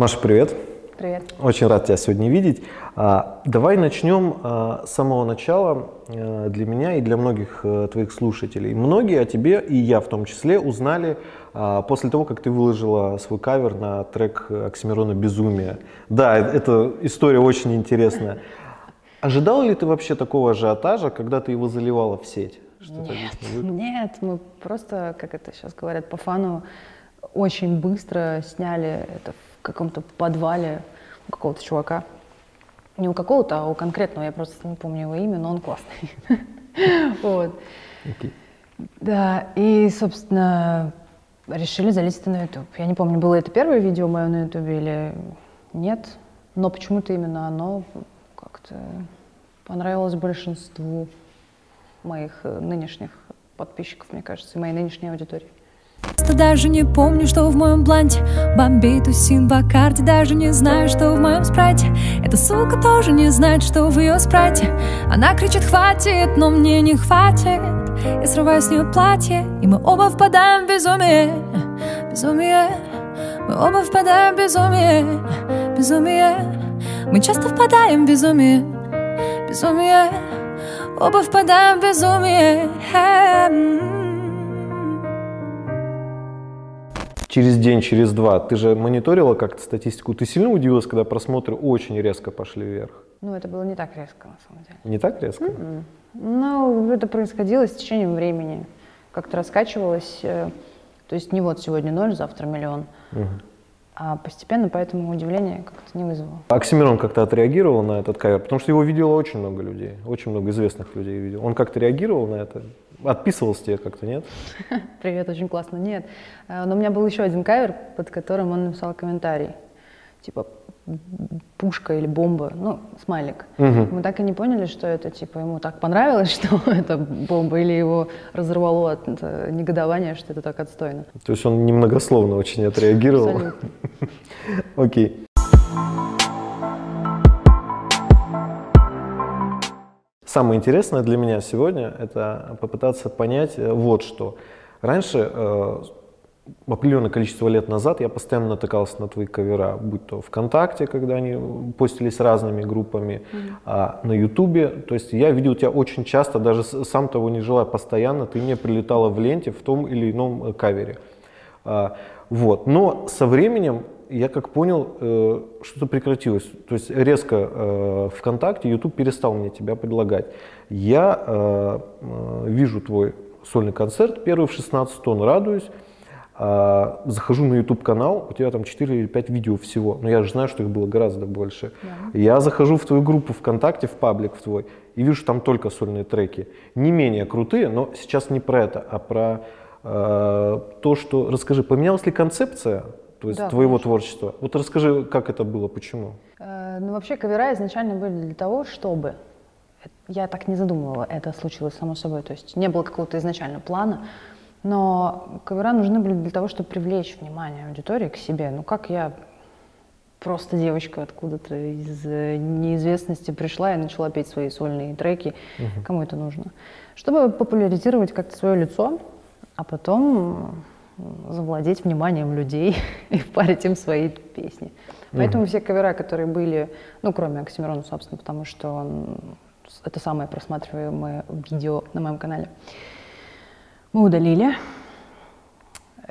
Маша, привет. Привет. Очень рад тебя сегодня видеть. А, давай начнем а, с самого начала а, для меня и для многих а, твоих слушателей. Многие о тебе, и я в том числе, узнали после того, как ты выложила свой кавер на трек Оксимирона «Безумие». Да, э, эта история очень интересная. Ожидал ли ты вообще такого ажиотажа, когда ты его заливала в сеть? Нет, нет, мы просто, как это сейчас говорят, по фану очень быстро сняли это в каком-то подвале у какого-то чувака. Не у какого-то, а у конкретного, я просто не помню его имя, но он классный. Вот. Да, и, собственно, решили это на YouTube. Я не помню, было это первое видео мое на YouTube или нет, но почему-то именно оно как-то понравилось большинству моих э, нынешних подписчиков, мне кажется, и моей нынешней аудитории. Даже не помню, что в моем бланте. Бомбей, тусин, бакарди Даже не знаю, что в моем спрайте. Эта сука тоже не знает, что в ее спрайте. Она кричит «хватит», но мне не хватит Я срываю с нее платье И мы оба впадаем в безумие. Безумие. Мы оба впадаем в безумие. Безумие. Мы часто впадаем в безумие. Безумие. Оба впадаем в безумие через день, через два, ты же мониторила как-то статистику, ты сильно удивилась, когда просмотры очень резко пошли вверх? Ну, это было не так резко, на самом деле. Не так резко? Mm-mm. Ну, это происходило с течением времени, как-то раскачивалось, э, то есть не вот сегодня ноль, завтра миллион, угу. А постепенно, поэтому удивление как-то не вызвало. Оксимирон как-то отреагировал на этот кавер, потому что его видело очень много людей, очень много известных людей видел. Он как-то реагировал на это? Отписывался тебе как-то, нет? Привет, очень классно. Нет. Э, но у меня был еще один кавер, под которым он написал комментарий. Типа пушка или бомба, ну, смайлик. Угу. Мы так и не поняли, что это, типа, ему так понравилось, что это бомба, или его разорвало от э, негодования, что это так отстойно. То есть он немногословно очень отреагировал? Окей. Самое интересное для меня сегодня – это попытаться понять э, вот что. Раньше, э, определенное количество лет назад, я постоянно натыкался на твои кавера, будь то ВКонтакте, когда они постились разными группами, mm-hmm. а на Ютубе. То есть я видел тебя очень часто, даже сам того не желая, постоянно ты мне прилетала в ленте в том или ином э, кавере. А, вот. Но со временем я как понял, э, что-то прекратилось. То есть резко э, ВКонтакте YouTube перестал мне тебя предлагать. Я э, вижу твой сольный концерт, первый в 16 тонн, радуюсь. Захожу на YouTube канал, у тебя там 4 или 5 видео всего, но я же знаю, что их было гораздо больше. Да. Я захожу в твою группу ВКонтакте, в паблик в твой, и вижу там только сольные треки. Не менее крутые, но сейчас не про это, а про э, то, что... Расскажи, поменялась ли концепция то есть да, твоего конечно. творчества. Вот расскажи, как это было, почему? Э, ну, вообще, кавера изначально были для того, чтобы... Я так не задумывала, это случилось само собой. То есть не было какого-то изначально плана, но кавера нужны были для того, чтобы привлечь внимание аудитории к себе. Ну, как я просто девочка откуда-то из неизвестности пришла и начала петь свои сольные треки. Угу. Кому это нужно? Чтобы популяризировать как-то свое лицо, а потом завладеть вниманием людей и впарить им свои песни. Поэтому mm-hmm. все кавера, которые были, ну, кроме Оксимирона, собственно, потому что он, это самое просматриваемое видео на моем канале, мы удалили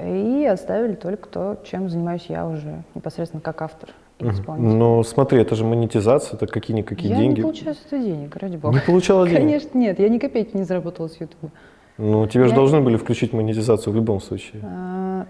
и оставили только то, чем занимаюсь я уже непосредственно как автор. Ну, смотри, это же монетизация, это какие-никакие я деньги. Я не получаю с этого денег, ради бога. Не получала денег? Конечно, нет, я ни копейки не заработала с Ютуба. Ну, тебе я... же должны были включить монетизацию в любом случае. А...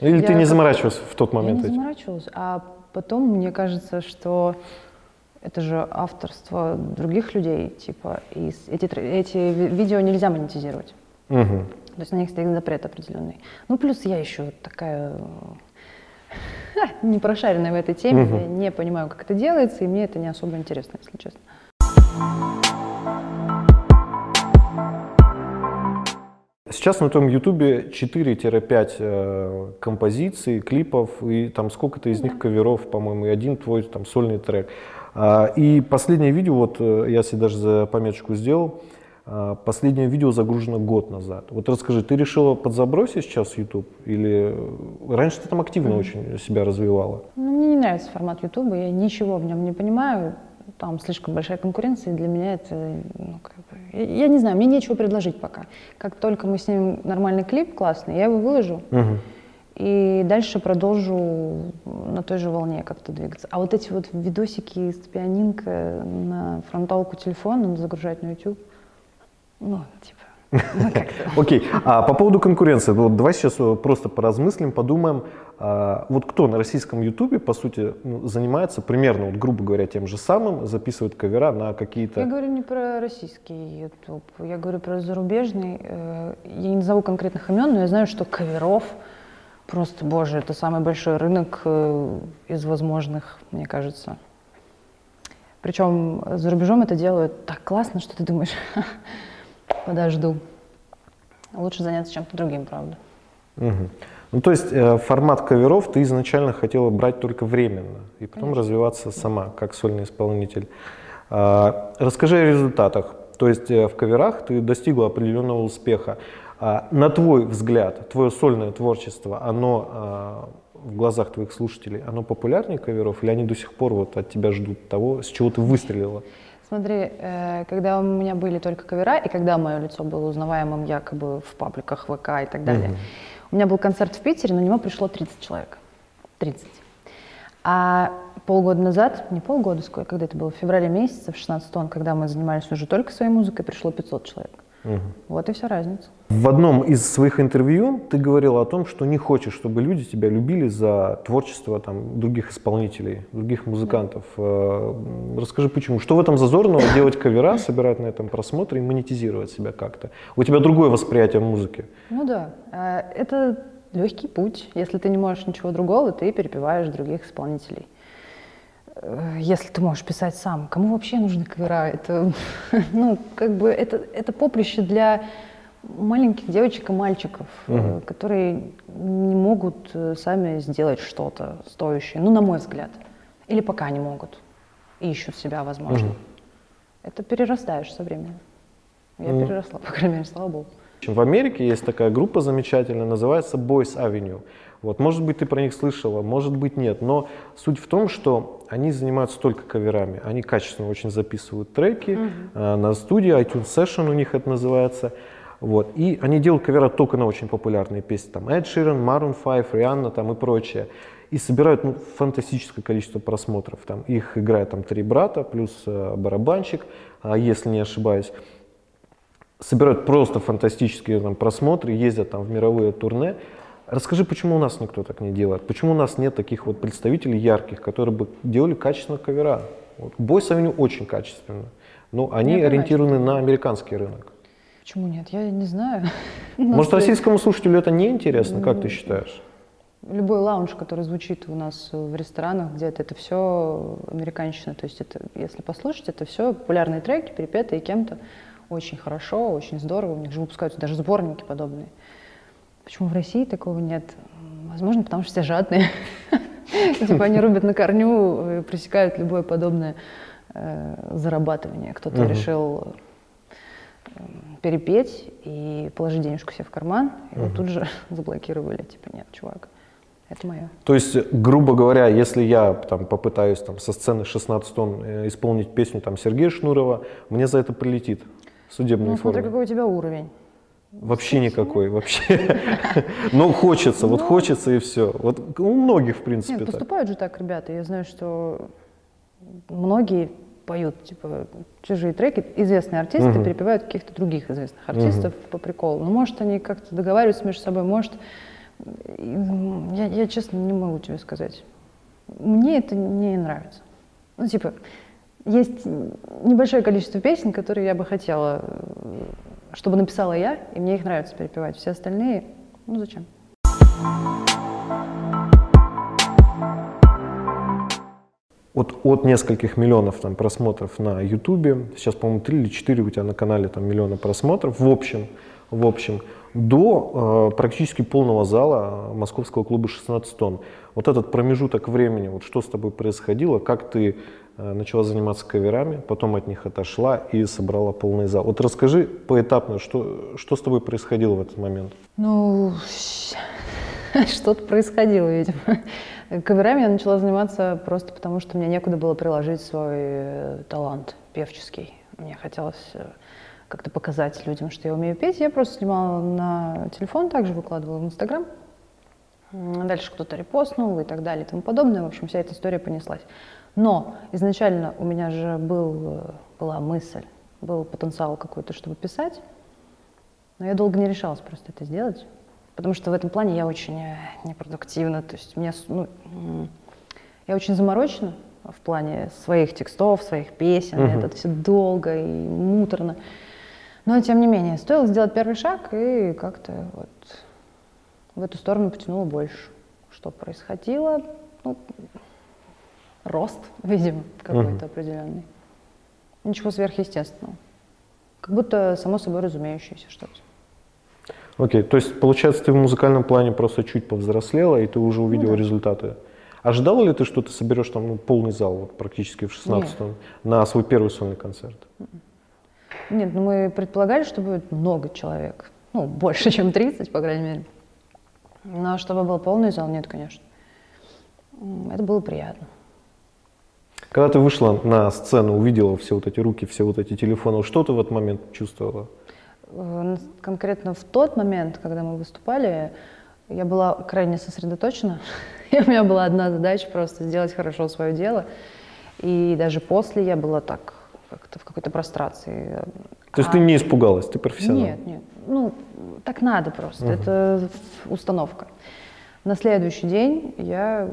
Или я ты не заморачивалась в тот момент? Я не заморачивалась, а потом мне кажется, что это же авторство других людей, типа, и эти, эти видео нельзя монетизировать. Угу. То есть на них стоит запрет определенный. Ну, плюс я еще такая не прошаренная в этой теме, угу. я не понимаю, как это делается, и мне это не особо интересно, если честно. Сейчас на твоем ютубе 4-5 э, композиций, клипов, и там сколько-то из них каверов, по-моему, и один твой там сольный трек. А, и последнее видео, вот э, я себе даже за пометочку сделал, последнее видео загружено год назад. Вот расскажи, ты решила подзабросить сейчас YouTube или раньше ты там активно mm-hmm. очень себя развивала? Ну, мне не нравится формат YouTube, я ничего в нем не понимаю, там слишком большая конкуренция, и для меня это, ну, как бы, я, не знаю, мне нечего предложить пока. Как только мы снимем нормальный клип классный, я его выложу, угу. и дальше продолжу на той же волне как-то двигаться. А вот эти вот видосики с пианинка на фронталку телефона загружать на YouTube, ну, типа, ну, Окей, а по поводу конкуренции, вот давай сейчас э, просто поразмыслим, подумаем, а, вот кто на российском ютубе, по сути, ну, занимается примерно, вот, грубо говоря, тем же самым, записывает кавера на какие-то... Я говорю не про российский ютуб, я говорю про зарубежный. Э, я не назову конкретных имен, но я знаю, что каверов просто, боже, это самый большой рынок э, из возможных, мне кажется. Причем за рубежом это делают так классно, что ты думаешь, подожду. Лучше заняться чем-то другим, правда. Угу. Ну, то есть э, формат каверов ты изначально хотела брать только временно, и потом Конечно. развиваться сама, как сольный исполнитель. А, расскажи о результатах. То есть э, в каверах ты достигла определенного успеха. А, на твой взгляд, твое сольное творчество, оно а, в глазах твоих слушателей, оно популярнее каверов, или они до сих пор вот от тебя ждут того, с чего ты выстрелила? Смотри, э, когда у меня были только кавера, и когда мое лицо было узнаваемым якобы в пабликах ВК и так далее, угу. у меня был концерт в Питере, на него пришло 30 человек. 30. А полгода назад, не полгода, сколько, когда это было, в феврале месяце, в 16 он, когда мы занимались уже только своей музыкой, пришло 500 человек. Угу. Вот и вся разница. В одном из своих интервью ты говорил о том, что не хочешь, чтобы люди тебя любили за творчество там, других исполнителей, других музыкантов. Да. Расскажи, почему? Что в этом зазорного делать кавера, собирать на этом просмотры и монетизировать себя как-то? У тебя другое восприятие музыки. Ну да. А, это легкий путь. Если ты не можешь ничего другого, ты перепеваешь других исполнителей э, если ты можешь писать сам, кому вообще нужны кавера? Это, ну, как бы, это, это поприще для маленьких девочек и мальчиков, угу. которые не могут э, сами сделать что-то стоящее, ну, на мой взгляд. Или пока не могут. Ищут себя, возможно. Угу. Это перерастаешь со временем. Я угу. переросла, по крайней мере, слава богу. В Америке есть такая группа замечательная, называется Boys Avenue. Вот, может быть, ты про них слышала, может быть, нет. Но суть в том, что они занимаются только каверами. Они качественно очень записывают треки mm-hmm. э, на студии, iTunes Session у них это называется. Вот. И они делают кавера только на очень популярные песни. Там Эд Ширен, Maroon 5, Рианна там, и прочее. И собирают ну, фантастическое количество просмотров. Там, их играют там три брата, плюс э, барабанщик, э, если не ошибаюсь. Собирают просто фантастические там, просмотры, ездят там в мировые турне. Расскажи, почему у нас никто так не делает? Почему у нас нет таких вот представителей ярких, которые бы делали качественно кавера? Вот. Бойс Авеню очень качественно, но они Нет, ориентированы на американский рынок. Почему нет? Я не знаю. Может, российскому слушателю это не интересно, как ты считаешь? Любой лаунж, который звучит у нас в ресторанах где-то, это все американщина. То есть это, если послушать, это все популярные треки, перепетые кем-то. Очень хорошо, очень здорово. У них же выпускаются даже сборники подобные. Почему в России такого нет? Возможно, потому что все жадные. Типа они рубят на корню, пресекают любое подобное э, зарабатывание. Кто-то решил перепеть и положить денежку себе в карман, и вот тут же заблокировали, типа, нет, чувак, это мое. То есть, грубо говоря, если я там, попытаюсь там, со сцены 16 тонн э, исполнить песню там, Сергея Шнурова, мне за это прилетит судебный ну, смотря какой у тебя уровень. Вообще никакой, вообще. Но хочется, вот ну. хочется и все. Вот у многих, в принципе, Нет, поступают же так ребята. Я знаю, что многие поют типа чужие треки, известные артисты угу. перепевают каких-то других известных артистов угу. по приколу. Ну, может, они как-то договариваются между собой, может, я, я честно не могу тебе сказать. Мне это не нравится. Ну, типа, есть небольшое количество песен, которые я бы хотела, чтобы написала я, и мне их нравится перепевать. Все остальные, ну зачем? от, от нескольких миллионов там, просмотров на Ютубе, сейчас, по-моему, 3 или 4 у тебя на канале там, миллиона просмотров, в общем, в общем до э, практически полного зала московского клуба 16 тонн. Вот этот промежуток времени, вот что с тобой происходило, как ты э, начала заниматься каверами, потом от них отошла и собрала полный зал. Вот расскажи поэтапно, что, что с тобой происходило в этот момент? Ну, что-то происходило, видимо. Каверами я начала заниматься просто потому, что мне некуда было приложить свой э, талант певческий. Мне хотелось э, как-то показать людям, что я умею петь. Я просто снимала на телефон, также выкладывала в Инстаграм. Дальше кто-то репостнул и так далее и тому подобное. В общем, вся эта история понеслась. Но изначально у меня же был, э, была мысль, был потенциал какой-то, чтобы писать. Но я долго не решалась просто это сделать. Потому что в этом плане я очень э, непродуктивна. То есть меня, ну, я очень заморочена в плане своих текстов, своих песен. Uh-huh. Это все долго и муторно. Но тем не менее, стоило сделать первый шаг и как-то вот в эту сторону потянуло больше. Что происходило? Ну, рост, видимо, какой-то uh-huh. определенный. Ничего сверхъестественного. Как будто само собой разумеющееся что-то. Окей, okay. то есть, получается, ты в музыкальном плане просто чуть повзрослела, и ты уже увидела ну, да. результаты. Ожидала ли ты, что ты соберешь там ну, полный зал вот, практически в 16-м на свой первый сольный концерт? М-м. Нет, ну мы предполагали, что будет много человек. Ну, больше, чем 30, по крайней мере. Но чтобы был полный зал, нет, конечно. Это было приятно. Когда ты вышла на сцену, увидела все вот эти руки, все вот эти телефоны, что ты в этот момент чувствовала? Э, конкретно в тот момент, когда мы выступали, я была крайне сосредоточена. И у меня была одна задача просто сделать хорошо свое дело. И даже после я была так как-то в какой-то прострации. То есть а... ты не испугалась, ты профессионал? Нет, нет. Ну, так надо просто. Угу. Это установка. На следующий день я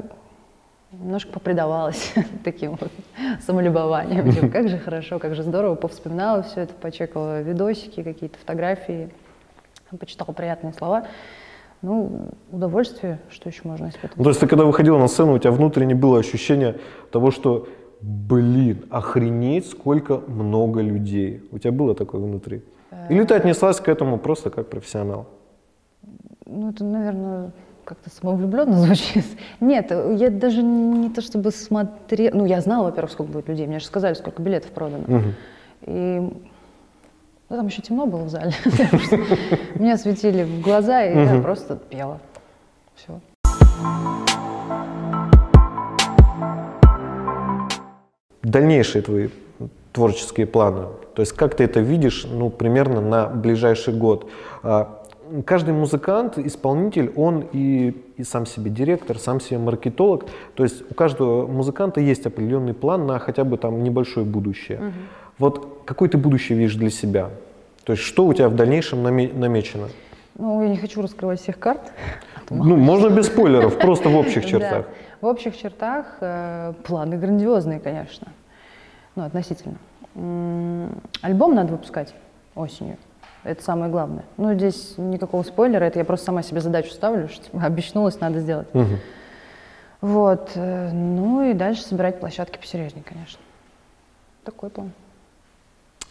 немножко попредавалась таким вот самолюбованием. Типа, как же хорошо, как же здорово. Повспоминала все это, почекала видосики, какие-то фотографии, почитала приятные слова. Ну, удовольствие, что еще можно испытывать. Ну, то есть ты когда выходила на сцену, у тебя внутренне было ощущение того, что, блин, охренеть, сколько много людей. У тебя было такое внутри? Или ты отнеслась к этому просто как профессионал? Ну, это, наверное, как-то самовлюбленно звучит. Нет, я даже не то чтобы смотрела... Ну, я знала, во-первых, сколько будет людей. Мне же сказали, сколько билетов продано. Угу. И ну, там еще темно было в зале. Меня светили в глаза, и я просто пела. Все. Дальнейшие твои творческие планы? То есть как ты это видишь, ну, примерно на ближайший год? А, каждый музыкант, исполнитель, он и, и сам себе директор, сам себе маркетолог. То есть у каждого музыканта есть определенный план на хотя бы там небольшое будущее. Угу. Вот какое ты будущее видишь для себя? То есть что у тебя в дальнейшем намечено? Ну, я не хочу раскрывать всех карт. Ну, можно без спойлеров, просто в общих чертах. В общих чертах э, планы грандиозные, конечно. Ну, относительно. Альбом надо выпускать осенью. Это самое главное. Ну, здесь никакого спойлера, это я просто сама себе задачу ставлю, что обещнулась, надо сделать. Угу. Вот. Э, ну и дальше собирать площадки посерьезнее, конечно. Такой план.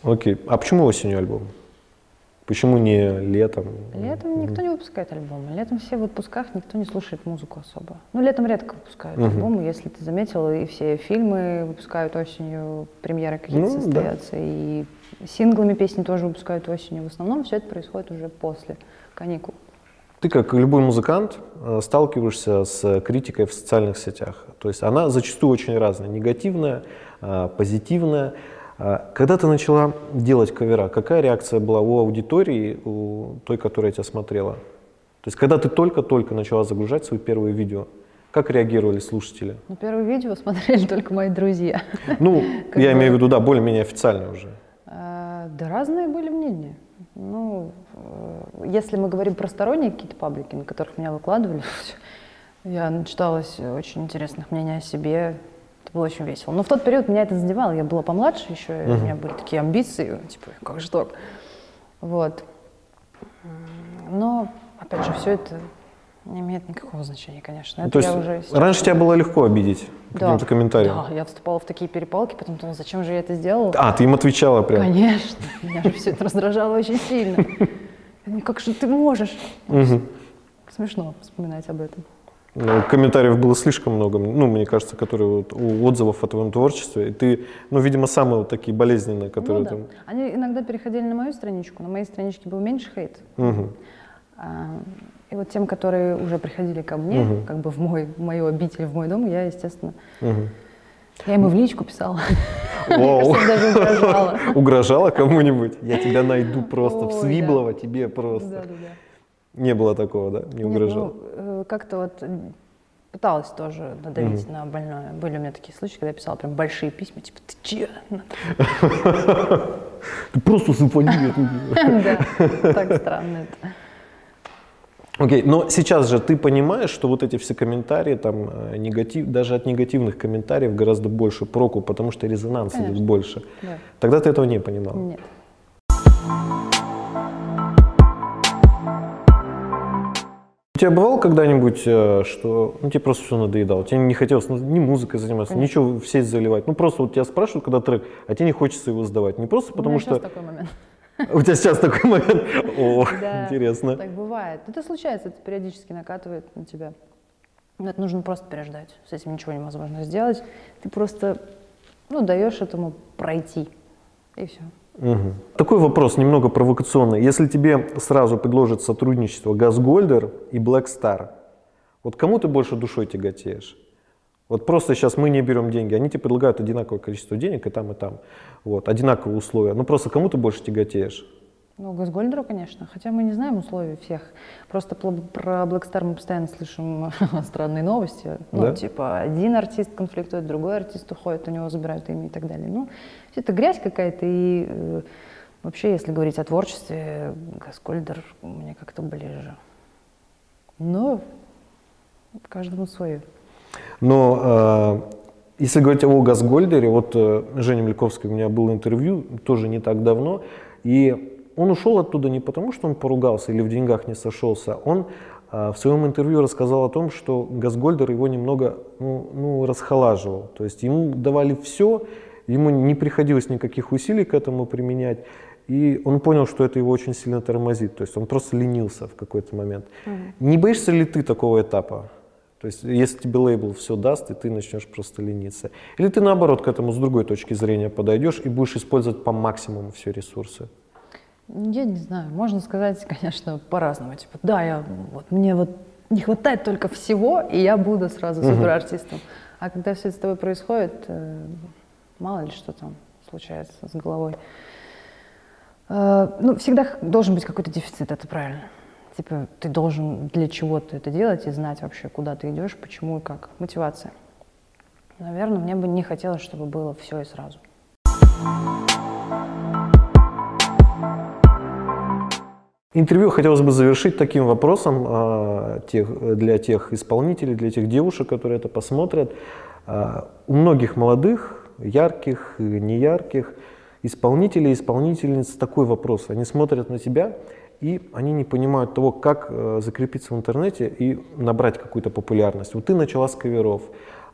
Окей. А почему осенью альбом? Почему не летом? Летом никто не выпускает альбомы. Летом все в отпусках, никто не слушает музыку особо. Ну, летом редко выпускают угу. альбомы, если ты заметил, и все фильмы выпускают осенью, премьеры какие-то ну, состоятся, да. и синглами песни тоже выпускают осенью. В основном все это происходит уже после каникул. Ты, как любой музыкант, э, сталкиваешься с критикой в социальных сетях. То есть она зачастую очень разная, негативная, э, позитивная. А когда ты начала делать кавера, какая реакция была у аудитории, у той, которая тебя смотрела? То есть, когда ты только-только начала загружать свои первые видео, как реагировали слушатели? Ну, первые видео смотрели только мои друзья. Ну, я имею в виду, да, более-менее официальные уже. А, да разные были мнения. Ну, э, если мы говорим про сторонние какие-то паблики, на которых меня выкладывали, я начиталась очень интересных мнений о себе, было очень весело. Но в тот период меня это задевало. Я была помладше еще, uh-huh. у меня были такие амбиции, типа, как же так? Вот. Но, опять же, все это не имеет никакого значения, конечно. Это То есть уже раньше тебя было легко обидеть да. каким-то комментарием? Да, я вступала в такие переполки, потом думала, зачем же я это сделала? А, ты им отвечала прям? Конечно, меня же все это раздражало очень сильно. Ну как же ты можешь? Смешно вспоминать об этом. Ну, комментариев было слишком много, ну, мне кажется, которые вот, у отзывов о твоем творчестве. И ты, ну, видимо, самые вот такие болезненные, которые ну, да. там... Они иногда переходили на мою страничку, на моей страничке был меньше хейт. Мгм. А, и вот тем, которые уже приходили ко мне, Мгм. как бы в, мой, в мою обитель, в мой дом, я, естественно, Мгм. я ему в личку писала. Вау. даже угрожала. Угрожала кому-нибудь? Я тебя найду просто, Ой, в да. Свиблово тебе просто. Да, да, да. Не было такого, да? Не Нет, угрожал? ну, э, как-то вот пыталась тоже надавить на больное. Были у меня такие случаи, когда я писала прям большие письма, типа, ты че? Ты просто симфония. Да, так странно это. Окей, но сейчас же ты понимаешь, что вот эти все комментарии, там, э, негатив, даже от негативных комментариев гораздо больше проку, потому что резонанс идет Конечно. больше. Да. Тогда ты этого не понимал. Нет. У тебя бывало когда-нибудь, э, что ну, тебе просто все надоедало, тебе не хотелось ну, ни музыкой заниматься, Конечно. ничего в сеть заливать. Ну просто вот тебя спрашивают, когда трек, а тебе не хочется его сдавать. Не просто У потому меня что... сейчас такой момент. У тебя сейчас такой момент. О, Да, интересно. Так бывает. Это случается, это периодически накатывает на тебя. Но это нужно просто переждать. С этим ничего невозможно сделать. Ты просто ну, даешь этому пройти. И все. Мгм. Такой вопрос немного провокационный. Если тебе сразу предложат сотрудничество Газгольдер и Black Star, вот кому ты больше душой тяготеешь? Вот просто сейчас мы не берем деньги, они тебе предлагают одинаковое количество денег и там, и там. Вот, одинаковые условия. Ну просто кому ты больше тяготеешь? Ну, Газгольдеру, конечно. Хотя мы не знаем условий всех. Просто про Black Star мы постоянно слышим странные новости. Ну, Да? типа, один артист конфликтует, другой артист уходит, у него забирают имя и так далее. Ну, все это грязь какая-то. И э, вообще, если говорить о творчестве, Газгольдер мне как-то ближе. Но каждому свое. Но э, если говорить о Газгольдере, вот э, Женя Мельковский у меня было интервью, тоже не так давно, и он ушел оттуда не потому, что он поругался или в деньгах не сошелся, он э, в своем интервью рассказал о том, что Газгольдер его немного ну, ну, расхолаживал, то есть ему давали все, ему не приходилось никаких усилий к этому применять, и он понял, что это его очень сильно тормозит, то есть он просто ленился в какой-то момент. Не боишься ли ты такого этапа? То есть, если тебе лейбл все даст, и ты начнешь просто лениться. Или ты наоборот к этому с другой точки зрения подойдешь и будешь использовать по максимуму все ресурсы. Я не знаю, можно сказать, конечно, по-разному. Типа, да, я, вот, мне вот не хватает только всего, и я буду сразу суперартистом. А когда все это с тобой происходит, э, мало ли что там случается с головой. Э, ну, всегда должен быть какой-то дефицит, это правильно. Типа, ты должен для чего-то это делать и знать вообще, куда ты идешь, почему и как. Мотивация. Наверное, мне бы не хотелось, чтобы было все и сразу. Интервью хотелось бы завершить таким вопросом а, для тех исполнителей, для тех девушек, которые это посмотрят. А, у многих молодых, ярких, неярких исполнителей исполнительниц такой вопрос. Они смотрят на тебя, и они не понимают того, как э, закрепиться в интернете и набрать какую-то популярность. Вот ты начала с каверов.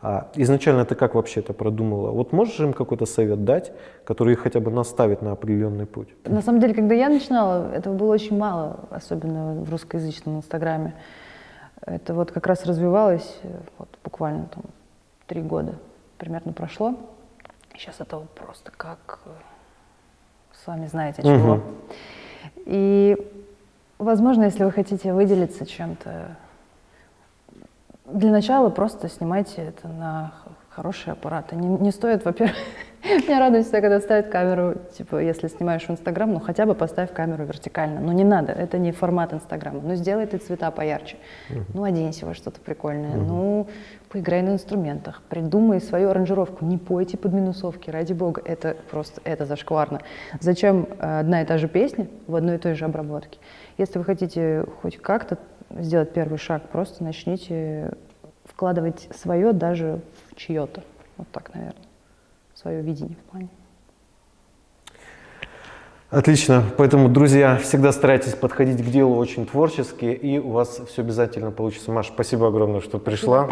А изначально ты как вообще это продумала? Вот можешь им какой-то совет дать, который их хотя бы наставит на определенный путь? На самом деле, когда я начинала, этого было очень мало, особенно в русскоязычном инстаграме. Это вот как раз развивалось вот, буквально там три года примерно прошло. Сейчас этого просто как э, сами знаете чего. Мгм. И, возможно, если вы хотите выделиться чем-то, для начала просто снимайте это на х- хорошие аппараты. Не, не стоит, во-первых, меня радует всегда, когда ставят камеру, типа, если снимаешь в Инстаграм, ну хотя бы поставь камеру вертикально. Ну не надо, это не формат Инстаграма. Ну сделай ты цвета поярче. Ну оденься во что-то прикольное. Ну поиграй на инструментах, придумай свою аранжировку. Не пойте под минусовки, ради бога. Это просто, это зашкварно. Зачем э, одна и та же песня в одной и той же обработке? Если вы хотите хоть как-то сделать первый шаг, просто начните вкладывать свое даже в чье-то. Вот так, наверное. Свое видение в плане. Отлично. Поэтому, друзья, всегда старайтесь подходить к делу очень творчески, и у вас все обязательно получится. Маш, спасибо огромное, что пришла.